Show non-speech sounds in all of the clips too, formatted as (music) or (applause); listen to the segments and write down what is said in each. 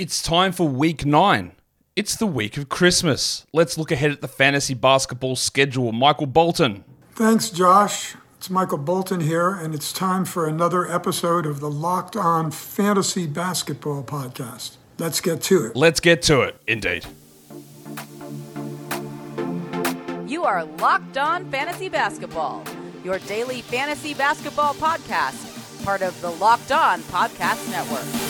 It's time for week nine. It's the week of Christmas. Let's look ahead at the fantasy basketball schedule. Michael Bolton. Thanks, Josh. It's Michael Bolton here, and it's time for another episode of the Locked On Fantasy Basketball Podcast. Let's get to it. Let's get to it, indeed. You are Locked On Fantasy Basketball, your daily fantasy basketball podcast, part of the Locked On Podcast Network.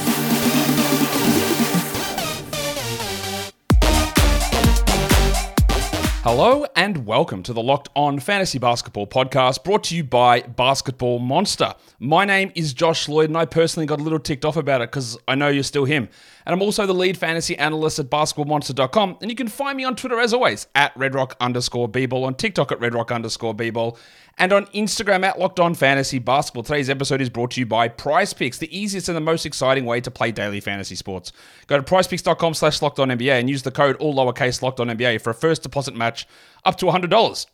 Hello and welcome to the Locked On Fantasy Basketball podcast brought to you by Basketball Monster. My name is Josh Lloyd and I personally got a little ticked off about it because I know you're still him. And I'm also the lead fantasy analyst at basketballmonster.com. And you can find me on Twitter as always at redrock underscore bball, on TikTok at redrock underscore bball, and on Instagram at Locked On Fantasy Basketball. Today's episode is brought to you by Prize Picks, the easiest and the most exciting way to play daily fantasy sports. Go to prizepicks.com slash locked on NBA and use the code all lowercase locked on NBA for a first deposit match up to $100.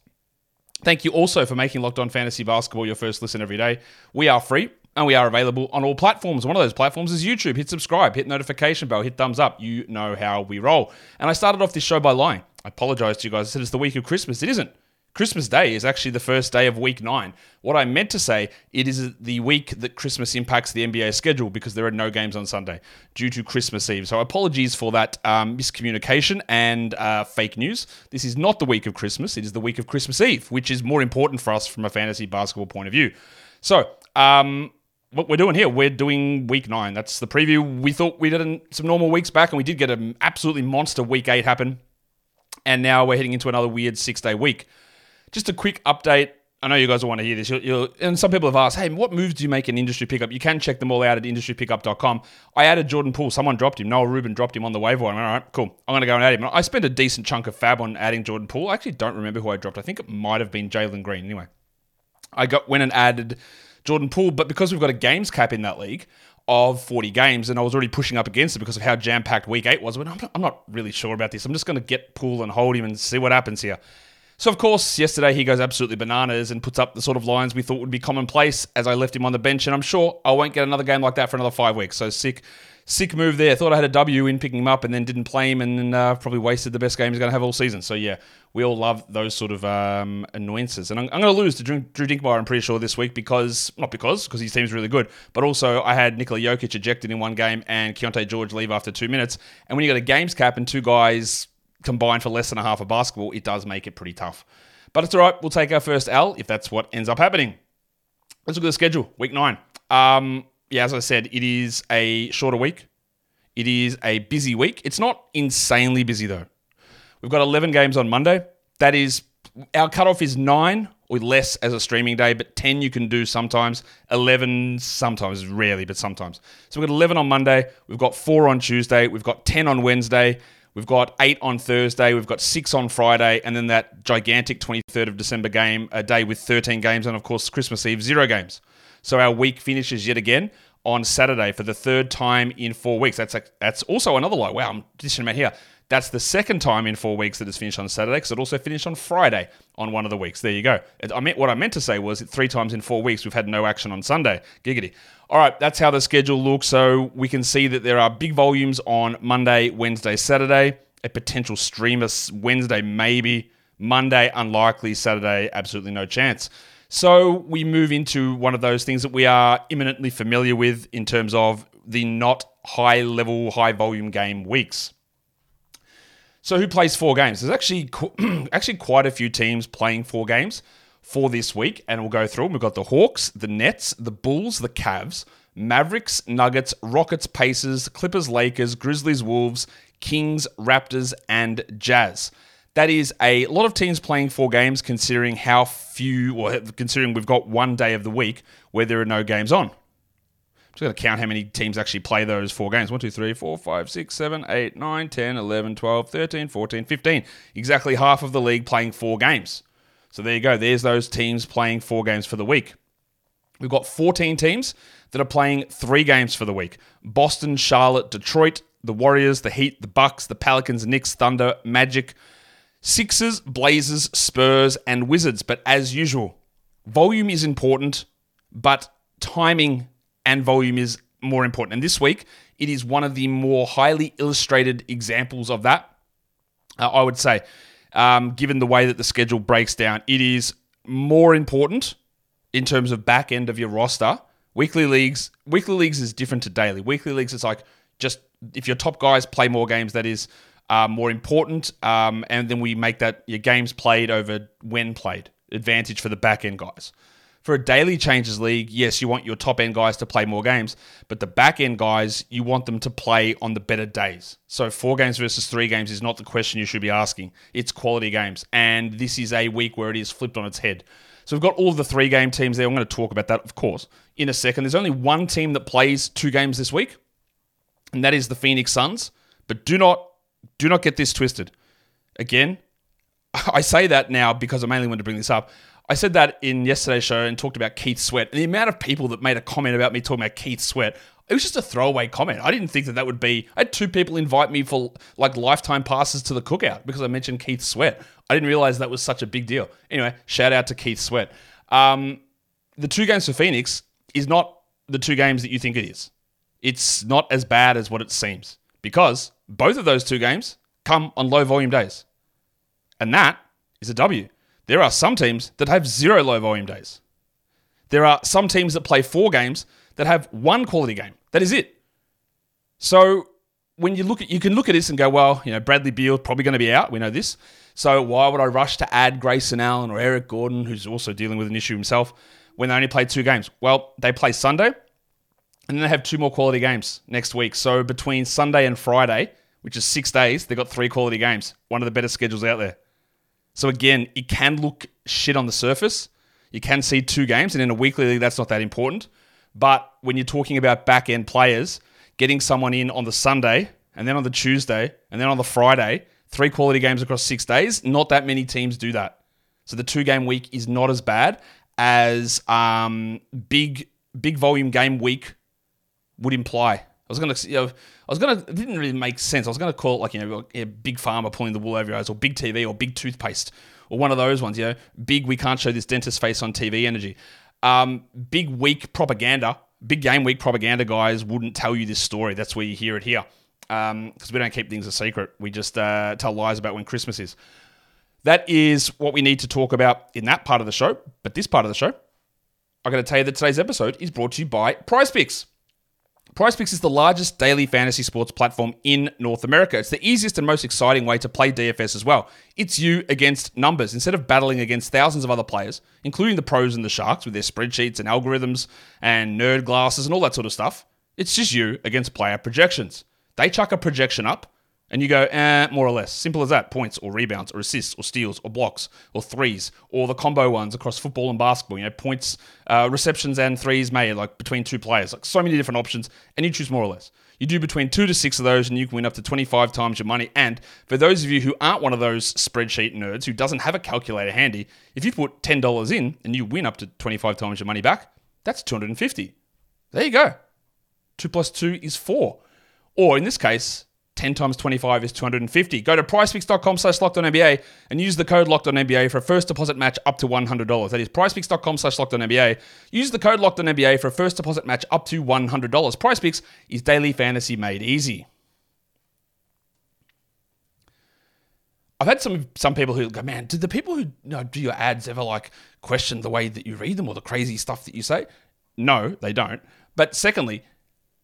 Thank you also for making Locked On Fantasy Basketball your first listen every day. We are free and we are available on all platforms. One of those platforms is YouTube. Hit subscribe, hit notification bell, hit thumbs up. You know how we roll. And I started off this show by lying. I apologize to you guys. I said it's the week of Christmas. It isn't. Christmas Day is actually the first day of week nine. What I meant to say, it is the week that Christmas impacts the NBA schedule because there are no games on Sunday due to Christmas Eve. So apologies for that um, miscommunication and uh, fake news. This is not the week of Christmas. It is the week of Christmas Eve, which is more important for us from a fantasy basketball point of view. So, um, what we're doing here, we're doing week nine. That's the preview. We thought we did in some normal weeks back, and we did get an absolutely monster week eight happen. And now we're heading into another weird six day week. Just a quick update. I know you guys will want to hear this. You'll, you'll, and some people have asked, hey, what moves do you make in industry pickup? You can check them all out at industrypickup.com. I added Jordan Poole. Someone dropped him. Noah Rubin dropped him on the waiver wire. All right, cool. I'm going to go and add him. I spent a decent chunk of FAAB on adding Jordan Poole. I actually don't remember who I dropped. I think it might have been Jalen Green. Anyway, I got went and added Jordan Poole, but because we've got a games cap in that league, of 40 games, and I was already pushing up against it because of how jam packed week eight was. But I'm not, I'm not really sure about this. I'm just going to get Poole and hold him and see what happens here. So, of course, yesterday he goes absolutely bananas and puts up the sort of lines we thought would be commonplace as I left him on the bench. And I'm sure I won't get another game like that for another five weeks. So, sick, sick move there. Thought I had a W in picking him up and then didn't play him and uh, probably wasted the best game he's going to have all season. So, yeah, we all love those sort of um, annoyances. And I'm, I'm going to lose to Drew, Drew Dinkmeyer, I'm pretty sure, this week because, not because, because his team's really good, but also I had Nikola Jokic ejected in one game and Keyonte George leave after two minutes. And when you got a games cap and two guys combined for less than a half of basketball, it does make it pretty tough. But it's all right. We'll take our first L if that's what ends up happening. Let's look at the schedule. Week nine. Um, yeah, as I said, it is a shorter week. It is a busy week. It's not insanely busy though. We've got 11 games on Monday. That is our cutoff is nine or less as a streaming day, but 10 you can do sometimes. 11 sometimes, rarely, but sometimes. So we've got 11 on Monday. We've got four on Tuesday. We've got 10 on Wednesday. We've got eight on Thursday. We've got six on Friday, and then that gigantic 23rd of December game, a day with 13 games, and of course Christmas Eve zero games. So our week finishes yet again on Saturday for the third time in four weeks. That's a, that's also another low. Wow, I'm dishing them out here. That's the second time in four weeks that it's finished on Saturday because it also finished on Friday on one of the weeks. There you go. I meant what I meant to say was three times in four weeks we've had no action on Sunday. Giggity. All right, that's how the schedule looks. So we can see that there are big volumes on Monday, Wednesday, Saturday. A potential streamer Wednesday, maybe. Monday, unlikely. Saturday, absolutely no chance. So we move into one of those things that we are imminently familiar with in terms of the not high level, high volume game weeks. So who plays four games? There's actually (clears throat) actually quite a few teams playing four games for this week, and we'll go through them. We've got the Hawks, the Nets, the Bulls, the Cavs, Mavericks, Nuggets, Rockets, Pacers, Clippers, Lakers, Grizzlies, Wolves, Kings, Raptors, and Jazz. That is a lot of teams playing four games, considering how few, or considering we've got one day of the week where there are no games on. Just got to count how many teams actually play those four games 1, 2, 3, 4, 5, 6, 7, 8, 9, 10, 11, 12, 13, 14, 15. Exactly half of the league playing four games. So there you go. There's those teams playing four games for the week. We've got 14 teams that are playing three games for the week Boston, Charlotte, Detroit, the Warriors, the Heat, the Bucks, the Pelicans, Knicks, Thunder, Magic, Sixers, Blazers, Spurs, and Wizards. But as usual, volume is important, but timing and volume is more important. And this week, it is one of the more highly illustrated examples of that. Uh, I would say, um, given the way that the schedule breaks down, it is more important in terms of back end of your roster. Weekly leagues, weekly leagues is different to daily. Weekly leagues, it's like just if your top guys play more games, that is uh, more important. Um, and then we make that your games played over when played advantage for the back end guys. For a daily changes league, yes, you want your top end guys to play more games, but the back end guys, you want them to play on the better days. So four games versus three games is not the question you should be asking. It's quality games. And this is a week where it is flipped on its head. So we've got all the three game teams there. I'm going to talk about that, of course, in a second. There's only one team that plays two games this week, and that is the Phoenix Suns. But do not do not get this twisted. Again, (laughs) I say that now because I mainly want to bring this up. I said that in yesterday's show and talked about Keith Sweat. And the amount of people that made a comment about me talking about Keith Sweat, it was just a throwaway comment. I didn't think that that would be. I had two people invite me for like lifetime passes to the cookout because I mentioned Keith Sweat. I didn't realize that was such a big deal. Anyway, shout out to Keith Sweat. Um, the two games for Phoenix is not the two games that you think it is. It's not as bad as what it seems because both of those two games come on low volume days. And that is a W. There are some teams that have zero low volume days. There are some teams that play four games that have one quality game. That is it. So when you look at you can look at this and go, well, you know, Bradley Beal probably going to be out. We know this. So why would I rush to add Grayson Allen or Eric Gordon, who's also dealing with an issue himself, when they only played two games? Well, they play Sunday, and then they have two more quality games next week. So between Sunday and Friday, which is six days, they've got three quality games. One of the better schedules out there. So again, it can look shit on the surface. You can see two games, and in a weekly league, that's not that important. But when you're talking about back end players, getting someone in on the Sunday and then on the Tuesday and then on the Friday, three quality games across six days, not that many teams do that. So the two game week is not as bad as um, big big volume game week would imply. I was gonna, you know, I was gonna. It didn't really make sense. I was gonna call it like you know, a big pharma pulling the wool over your eyes, or big TV, or big toothpaste, or one of those ones. You know, big. We can't show this dentist face on TV energy. Um, big weak propaganda, big game week propaganda guys wouldn't tell you this story. That's where you hear it here because um, we don't keep things a secret. We just uh, tell lies about when Christmas is. That is what we need to talk about in that part of the show. But this part of the show, I'm going to tell you that today's episode is brought to you by Prize Picks. PrizePicks is the largest daily fantasy sports platform in North America. It's the easiest and most exciting way to play DFS as well. It's you against numbers instead of battling against thousands of other players, including the pros and the sharks with their spreadsheets and algorithms and nerd glasses and all that sort of stuff. It's just you against player projections. They chuck a projection up, and you go, eh, more or less. Simple as that. Points or rebounds or assists or steals or blocks or threes or the combo ones across football and basketball. You know, points, uh, receptions and threes made like between two players. Like so many different options, and you choose more or less. You do between two to six of those, and you can win up to 25 times your money. And for those of you who aren't one of those spreadsheet nerds who doesn't have a calculator handy, if you put $10 in and you win up to 25 times your money back, that's 250. There you go. Two plus two is four. Or in this case, 10 times 25 is 250. Go to prizepicks.com slash NBA and use the code locked on NBA for a first deposit match up to $100. That is prizepicks.com slash NBA. Use the code locked on NBA for a first deposit match up to $100. PrizePicks is daily fantasy made easy. I've had some some people who go, man, did the people who you know, do your ads ever like question the way that you read them or the crazy stuff that you say? No, they don't. But secondly,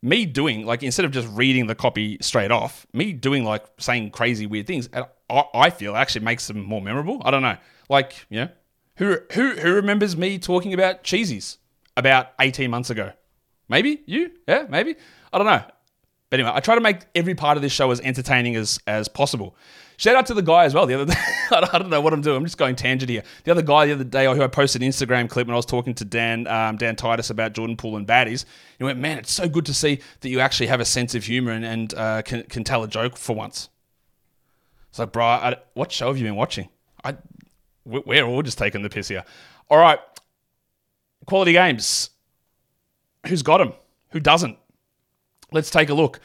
me doing like instead of just reading the copy straight off, me doing like saying crazy weird things, I, feel actually makes them more memorable. I don't know, like yeah, who who who remembers me talking about cheesies about eighteen months ago? Maybe you, yeah, maybe I don't know. But anyway, I try to make every part of this show as entertaining as as possible. Shout out to the guy as well. The other (laughs) day, I don't know what I'm doing. I'm just going tangent here. The other guy the other day who I posted an Instagram clip when I was talking to Dan um, Dan Titus about Jordan Poole and baddies. He went, "Man, it's so good to see that you actually have a sense of humor and, and uh, can can tell a joke for once." It's like, bro, I, what show have you been watching? I we're all just taking the piss here. All right, quality games. Who's got them? Who doesn't? Let's take a look.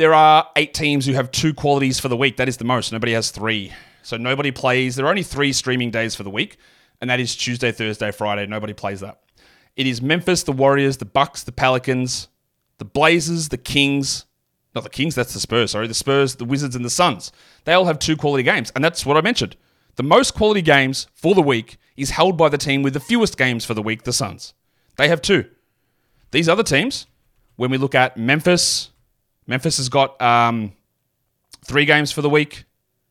There are eight teams who have two qualities for the week. That is the most. Nobody has three. So nobody plays. There are only three streaming days for the week, and that is Tuesday, Thursday, Friday. Nobody plays that. It is Memphis, the Warriors, the Bucks, the Pelicans, the Blazers, the Kings, not the Kings, that's the Spurs, sorry, the Spurs, the Wizards, and the Suns. They all have two quality games. And that's what I mentioned. The most quality games for the week is held by the team with the fewest games for the week, the Suns. They have two. These other teams, when we look at Memphis, Memphis has got um, three games for the week.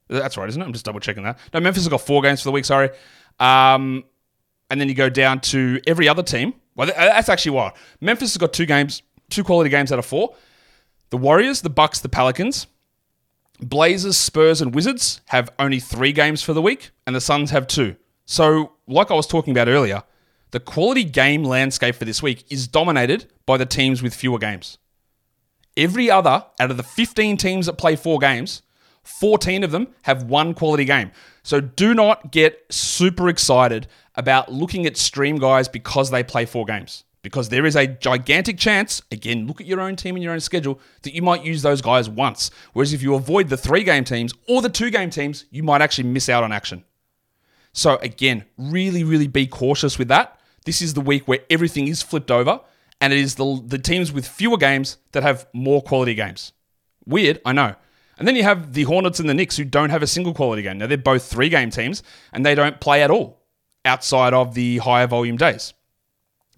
That's right, isn't it? I'm just double checking that. No, Memphis has got four games for the week, sorry. Um, and then you go down to every other team. Well, that's actually why. Memphis has got two games, two quality games out of four. The Warriors, the Bucks, the Pelicans, Blazers, Spurs, and Wizards have only three games for the week, and the Suns have two. So, like I was talking about earlier, the quality game landscape for this week is dominated by the teams with fewer games. Every other out of the 15 teams that play four games, 14 of them have one quality game. So do not get super excited about looking at stream guys because they play four games because there is a gigantic chance, again, look at your own team and your own schedule, that you might use those guys once. Whereas if you avoid the three game teams or the two game teams, you might actually miss out on action. So, again, really, really be cautious with that. This is the week where everything is flipped over, and it is the, the teams with fewer games that have more quality games. Weird, I know. And then you have the Hornets and the Knicks who don't have a single quality game. Now, they're both three game teams, and they don't play at all outside of the higher volume days.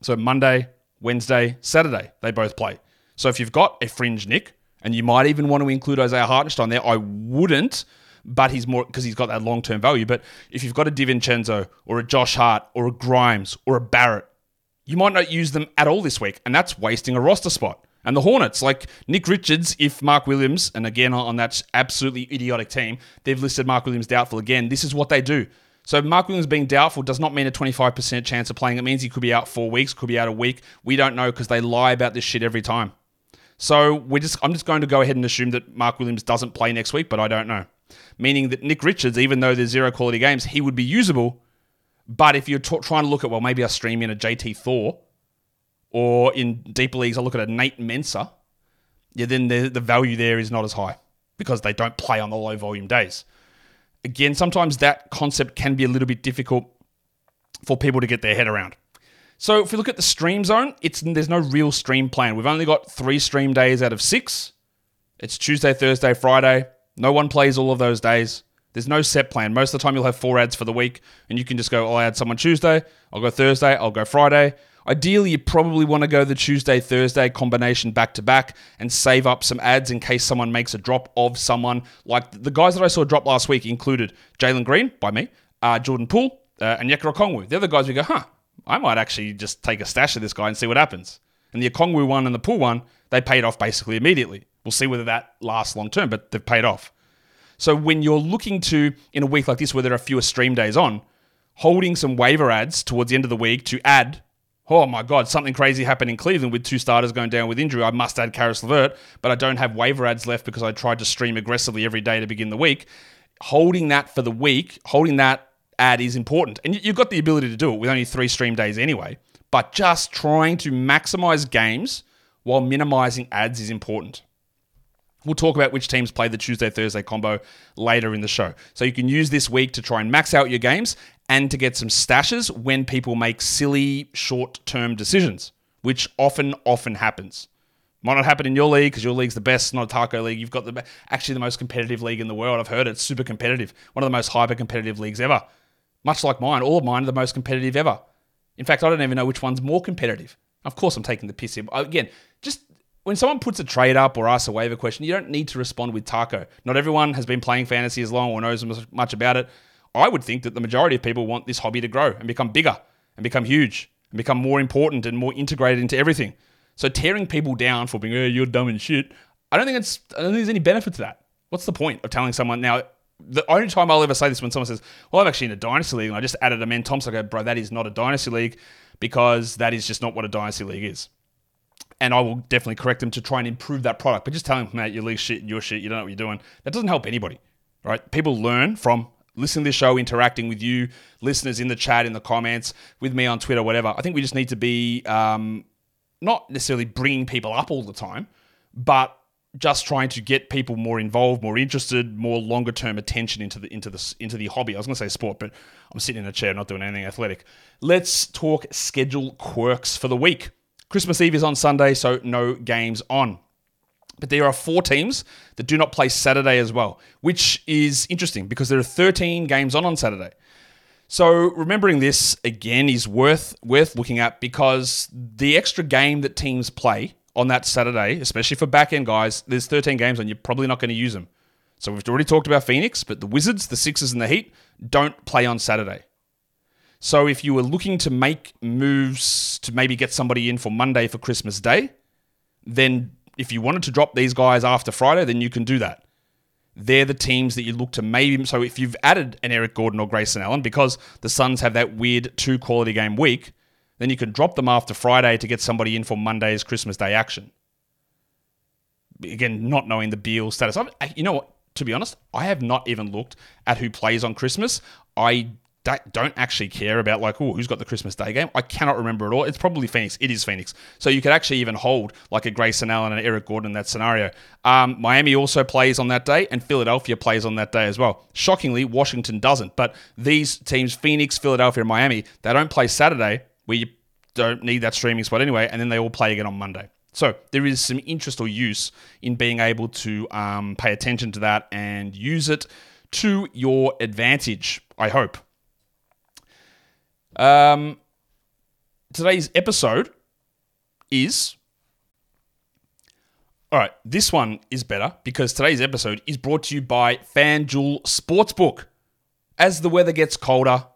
So Monday, Wednesday, Saturday, they both play. So if you've got a fringe Knick, and you might even want to include Isaiah Hartenstein there, I wouldn't, but he's more because he's got that long term value. But if you've got a DiVincenzo or a Josh Hart or a Grimes or a Barrett, you might not use them at all this week, and that's wasting a roster spot. And the Hornets, like Nick Richards, if Mark Williams, and again on that absolutely idiotic team, they've listed Mark Williams doubtful again. This is what they do. So Mark Williams being doubtful does not mean a 25% chance of playing. It means he could be out four weeks, could be out a week. We don't know because they lie about this shit every time. So we're just I'm just going to go ahead and assume that Mark Williams doesn't play next week, but I don't know. Meaning that Nick Richards, even though there's zero quality games, he would be usable. But if you're t- trying to look at, well, maybe I stream in a JT Thor, or in deeper leagues, I look at a Nate Mensah, yeah, then the, the value there is not as high because they don't play on the low volume days again, sometimes that concept can be a little bit difficult for people to get their head around. So if we look at the stream zone, it's there's no real stream plan. We've only got three stream days out of six. It's Tuesday, Thursday, Friday. No one plays all of those days. There's no set plan. Most of the time, you'll have four ads for the week, and you can just go, oh, I add someone Tuesday, I'll go Thursday, I'll go Friday. Ideally, you probably want to go the Tuesday Thursday combination back to back and save up some ads in case someone makes a drop of someone. Like the guys that I saw drop last week included Jalen Green by me, uh, Jordan Poole, uh, and Onyeka Okongwu. The other guys we go, huh, I might actually just take a stash of this guy and see what happens. And the Okongwu one and the Poole one, they paid off basically immediately. We'll see whether that lasts long term, but they've paid off. So when you're looking to, in a week like this where there are fewer stream days on, holding some waiver ads towards the end of the week to add oh my God, something crazy happened in Cleveland with two starters going down with injury. I must add Caris LeVert, but I don't have waiver ads left because I tried to stream aggressively every day to begin the week. Holding that for the week, holding that ad is important. And you've got the ability to do it with only three stream days anyway. But just trying to maximize games while minimizing ads is important. We'll talk about which teams play the Tuesday Thursday combo later in the show. So you can use this week to try and max out your games and to get some stashes when people make silly short term decisions, which often, often happens. Might not happen in your league because your league's the best, not a taco league. You've got the actually the most competitive league in the world. I've heard it's super competitive, one of the most hyper competitive leagues ever. Much like mine, all of mine are the most competitive ever. In fact, I don't even know which one's more competitive. Of course, I'm taking the piss here. Again, just when someone puts a trade up or asks a waiver question, you don't need to respond with taco. Not everyone has been playing fantasy as long or knows as much about it. I would think that the majority of people want this hobby to grow and become bigger and become huge and become more important and more integrated into everything. So tearing people down for being, oh, you're dumb and shit, I don't think it's I don't think there's any benefit to that. What's the point of telling someone now? The only time I'll ever say this when someone says, "Well, I'm actually in a dynasty league," and I just added Amen Thompson. I go, "Bro, that is not a dynasty league because that is just not what a dynasty league is." And I will definitely correct them to try and improve that product. But just telling them, mate, your league shit, your shit, you don't know what you're doing, that doesn't help anybody, right? People learn from listening to the show, interacting with you, listeners in the chat, in the comments, with me on Twitter, whatever. I think we just need to be um, not necessarily bringing people up all the time, but just trying to get people more involved, more interested, more longer term attention into the into the into the hobby. I was going to say sport, but I'm sitting in a chair, not doing anything athletic. Let's talk schedule quirks for the week. Christmas Eve is on Sunday, so no games on. But there are four teams that do not play Saturday as well, which is interesting because there are 13 games on on Saturday. So remembering this again is worth worth looking at because the extra game that teams play on that Saturday, especially for back end guys, there's 13 games and you're probably not going to use them. So we've already talked about Phoenix, but the Wizards, the Sixers, and the Heat don't play on Saturday. So if you were looking to make moves to maybe get somebody in for Monday for Christmas Day, then if you wanted to drop these guys after Friday, then you can do that. They're the teams that you look to maybe. So if you've added an Eric Gordon or Grayson Allen, because the Suns have that weird two quality game week, then you can drop them after Friday to get somebody in for Monday's Christmas Day action. Again, not knowing the Beal status. You know what? To be honest, I have not even looked at who plays on Christmas. I don't actually care about like, oh, who's got the Christmas Day game? I cannot remember at all. It's probably Phoenix. It is Phoenix. So you could actually even hold like a Grayson Allen and Eric Gordon in that scenario. Um, Miami also plays on that day, and Philadelphia plays on that day as well. Shockingly, Washington doesn't. But these teams, Phoenix, Philadelphia, and Miami, they don't play Saturday, where you don't need that streaming spot anyway, and then they all play again on Monday. So there is some interest or use in being able to um, pay attention to that and use it to your advantage. I hope. Um, today's episode is. All right, this one is better because today's episode is brought to you by FanDuel Sportsbook. As the weather gets colder,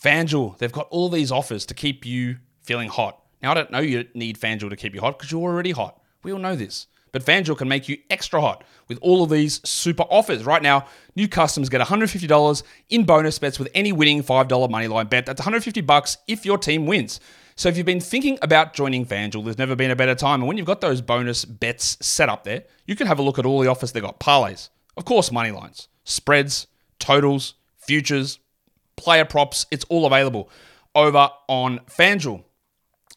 FanDuel, they've got all these offers to keep you feeling hot. Now, I don't know you need FanDuel to keep you hot because you're already hot. We all know this. But FanDuel can make you extra hot with all of these super offers. Right now, new customers get $150 in bonus bets with any winning $5 moneyline bet. That's 150 bucks if your team wins. So if you've been thinking about joining FanDuel, there's never been a better time. And when you've got those bonus bets set up there, you can have a look at all the offers they've got. Parlays, of course, money lines, spreads, totals, futures, player props. It's all available over on FanDuel.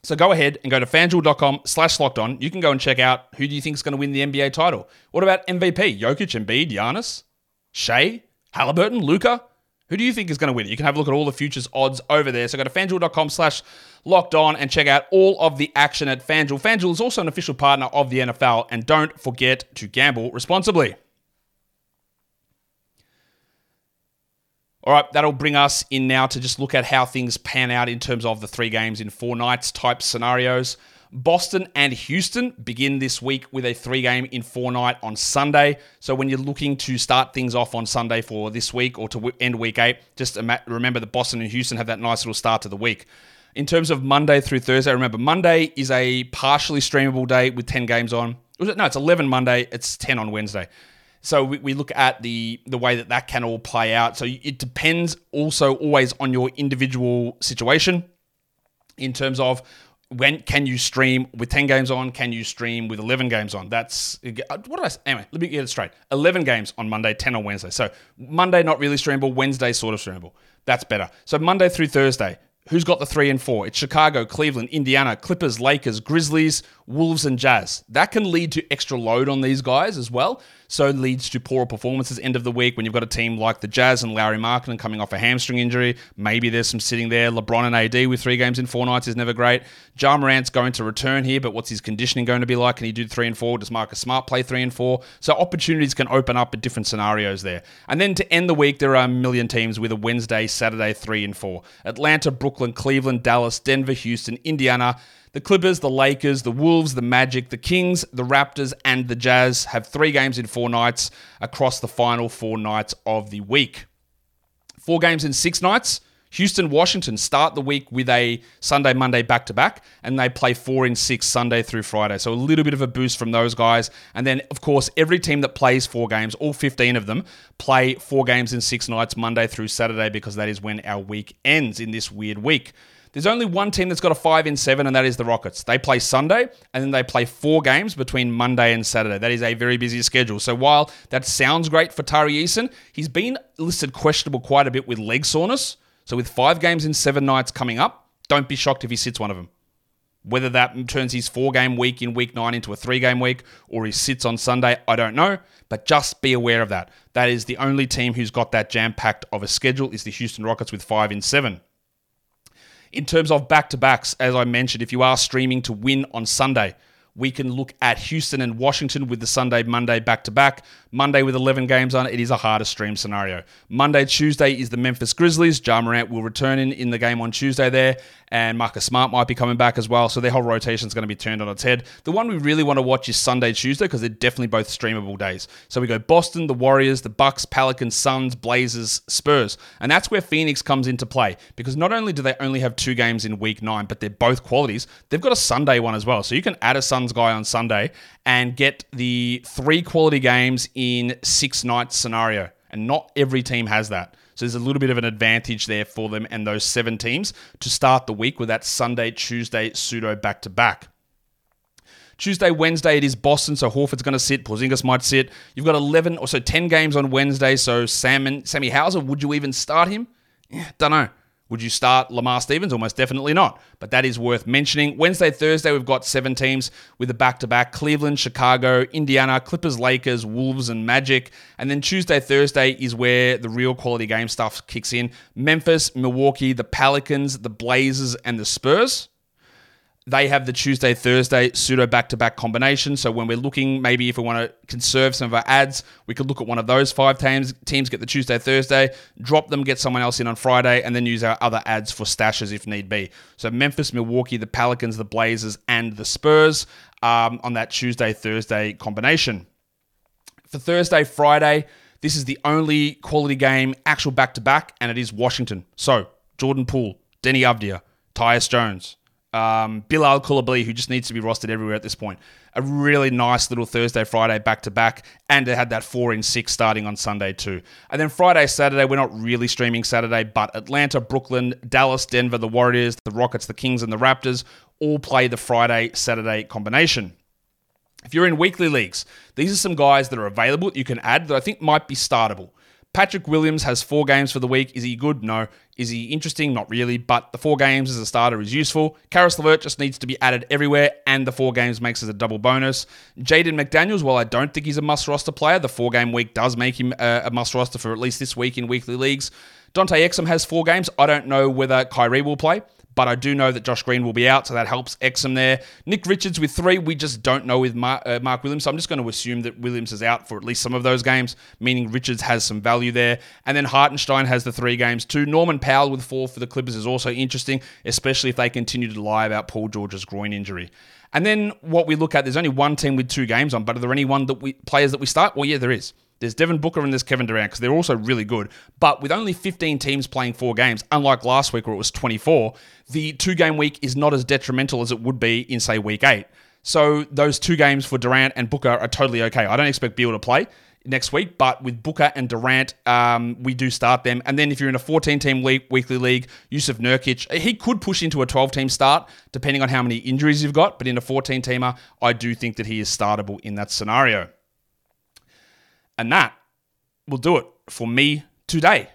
So go ahead and go to fanduel.com slash locked on. You can go and check out who do you think is going to win the NBA title. What about MVP? Jokic, Embiid, Giannis, Shai, Halliburton, Luka? Who do you think is going to win? You can have a look at all the futures odds over there. So go to fanduel.com slash locked on and check out all of the action at FanDuel. FanDuel is also an official partner of the NFL. And don't forget to gamble responsibly. All right, that'll bring us in now to just look at how things pan out in terms of the three games in four nights type scenarios. Boston and Houston begin this week with a three game in four night on Sunday. So when you're looking to start things off on Sunday for this week or to end week eight, just remember that Boston and Houston have that nice little start to the week. In terms of Monday through Thursday, remember Monday is a partially streamable day with 10 games on. No, it's 11 Monday, it's 10 on Wednesday. So we, we look at the the way that that can all play out. So it depends also always on your individual situation in terms of when can you stream with 10 games on can you stream with 11 games on? That's what did i say anyway let me get it straight. 11 games on monday 10 on wednesday. So monday not really streamable wednesday sort of streamable. That's better. So monday through thursday who's got the three and four? It's chicago cleveland indiana clippers lakers grizzlies wolves and jazz. That can lead to extra load on these guys as well so leads to poorer performances end of the week when you've got a team like the Jazz and Lauri Markkanen coming off a hamstring injury. Maybe there's some sitting there. LeBron and AD with three games in four nights is never great. Ja Morant's going to return here, but what's his conditioning going to be like? Can he do three and four? Does Marcus Smart play three and four? So opportunities can open up at different scenarios there. And then to end the week, there are a million teams with a Wednesday, Saturday, three and four. Atlanta, Brooklyn, Cleveland, Dallas, Denver, Houston, Indiana, the Clippers, the Lakers, the Wolves, the Magic, the Kings, the Raptors, and the Jazz have three games in four nights across the final four nights of the week. Four games in six nights. Houston, Washington start the week with a Sunday, Monday back to back, and they play four in six Sunday through Friday. So a little bit of a boost from those guys. And then, of course, every team that plays four games, all 15 of them, play four games in six nights, Monday through Saturday, because that is when our week ends in this weird week. There's only one team that's got a five in seven, and that is the Rockets. They play Sunday, and then they play four games between Monday and Saturday. That is a very busy schedule. So while that sounds great for Tari Eason, he's been listed questionable quite a bit with leg soreness. So with five games in seven nights coming up, don't be shocked if he sits one of them. Whether that turns his four game week in week nine into a three game week or he sits on Sunday, I don't know. But just be aware of that. That is the only team who's got that jam packed of a schedule is the Houston Rockets with five in seven. In terms of back to backs, as I mentioned, if you are streaming to win on Sunday, we can look at Houston and Washington with the Sunday, Monday back to back. Monday with 11 games on, it is a harder stream scenario. Monday, Tuesday is the Memphis Grizzlies. Ja Morant will return in, in the game on Tuesday there, and Marcus Smart might be coming back as well. So their whole rotation is going to be turned on its head. The one we really want to watch is Sunday, Tuesday, because they're definitely both streamable days. So we go Boston, the Warriors, the Bucks, Pelicans, Suns, Blazers, Spurs. And that's where Phoenix comes into play, because not only do they only have two games in week nine, but they're both qualities, they've got a Sunday one as well. So you can add a Suns guy on Sunday and get the three quality games in six nights scenario. And not every team has that. So there's a little bit of an advantage there for them and those seven teams to start the week with that Sunday, Tuesday pseudo back to back. Tuesday, Wednesday, it is Boston, so Horford's going to sit. Porzingis might sit. You've got 11 or so 10 games on Wednesday, so Sam and Sammy Hauser, would you even start him? Yeah, don't know. Would you start Lamar Stevens? Almost definitely not. But that is worth mentioning. Wednesday, Thursday, we've got seven teams with a back to back Cleveland, Chicago, Indiana, Clippers, Lakers, Wolves, and Magic. And then Tuesday, Thursday is where the real quality game stuff kicks in Memphis, Milwaukee, the Pelicans, the Blazers, and the Spurs. They have the Tuesday, Thursday pseudo back to back combination. So when we're looking, maybe if we want to conserve some of our ads, we could look at one of those five teams, teams get the Tuesday, Thursday, drop them, get someone else in on Friday, and then use our other ads for stashes if need be. So Memphis, Milwaukee, the Pelicans, the Blazers, and the Spurs um, on that Tuesday, Thursday combination. For Thursday, Friday, this is the only quality game, actual back to back, and it is Washington. So Jordan Poole, Deni Avdija, Tyus Jones, um, Bilal Coulibaly, who just needs to be rostered everywhere at this point. A really nice little Thursday, Friday back to back, and they had that four in six starting on Sunday too. And then Friday, Saturday, we're not really streaming Saturday, but Atlanta, Brooklyn, Dallas, Denver, the Warriors, the Rockets, the Kings, and the Raptors all play the Friday, Saturday combination. If you're in weekly leagues, these are some guys that are available that you can add that I think might be startable. Patrick Williams has four games for the week. Is he good? No. Is he interesting? Not really. But the four games as a starter is useful. Caris LeVert just needs to be added everywhere, and the four games makes it a double bonus. Jaden McDaniels, while I don't think he's a must roster player, the four game week does make him a, a must roster for at least this week in weekly leagues. Dante Exum has four games. I don't know whether Kyrie will play but I do know that Josh Green will be out, so that helps Exum there. Nick Richards with three, we just don't know with Mark, uh, Mark, Williams, so I'm just going to assume that Williams is out for at least some of those games, meaning Richards has some value there. And then Hartenstein has the three games too. Norman Powell with four for the Clippers is also interesting, especially if they continue to lie about Paul George's groin injury. And then what we look at, there's only one team with two games on, but are there any one that we players that we start? Well, yeah, there is. There's Devin Booker and there's Kevin Durant because they're also really good. But with only 15 teams playing four games, unlike last week where it was 24, the two game week is not as detrimental as it would be in, say, week eight. So those two games for Durant and Booker are totally okay. I don't expect Beal to play next week, but with Booker and Durant, um, we do start them. And then if you're in a 14 team league, weekly league, Jusuf Nurkic, he could push into a 12 team start depending on how many injuries you've got. But in a 14 teamer, I do think that he is startable in that scenario. And that will do it for me today.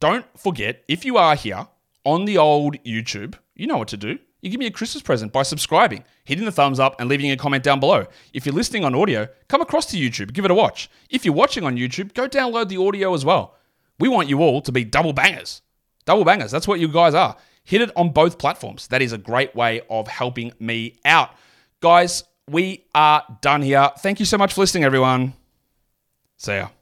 Don't forget, if you are here on the old YouTube, you know what to do. You give me a Christmas present by subscribing, hitting the thumbs up, and leaving a comment down below. If you're listening on audio, come across to YouTube, give it a watch. If you're watching on YouTube, go download the audio as well. We want you all to be double bangers. Double bangers, that's what you guys are. Hit it on both platforms. That is a great way of helping me out. Guys, we are done here. Thank you so much for listening, everyone. See ya.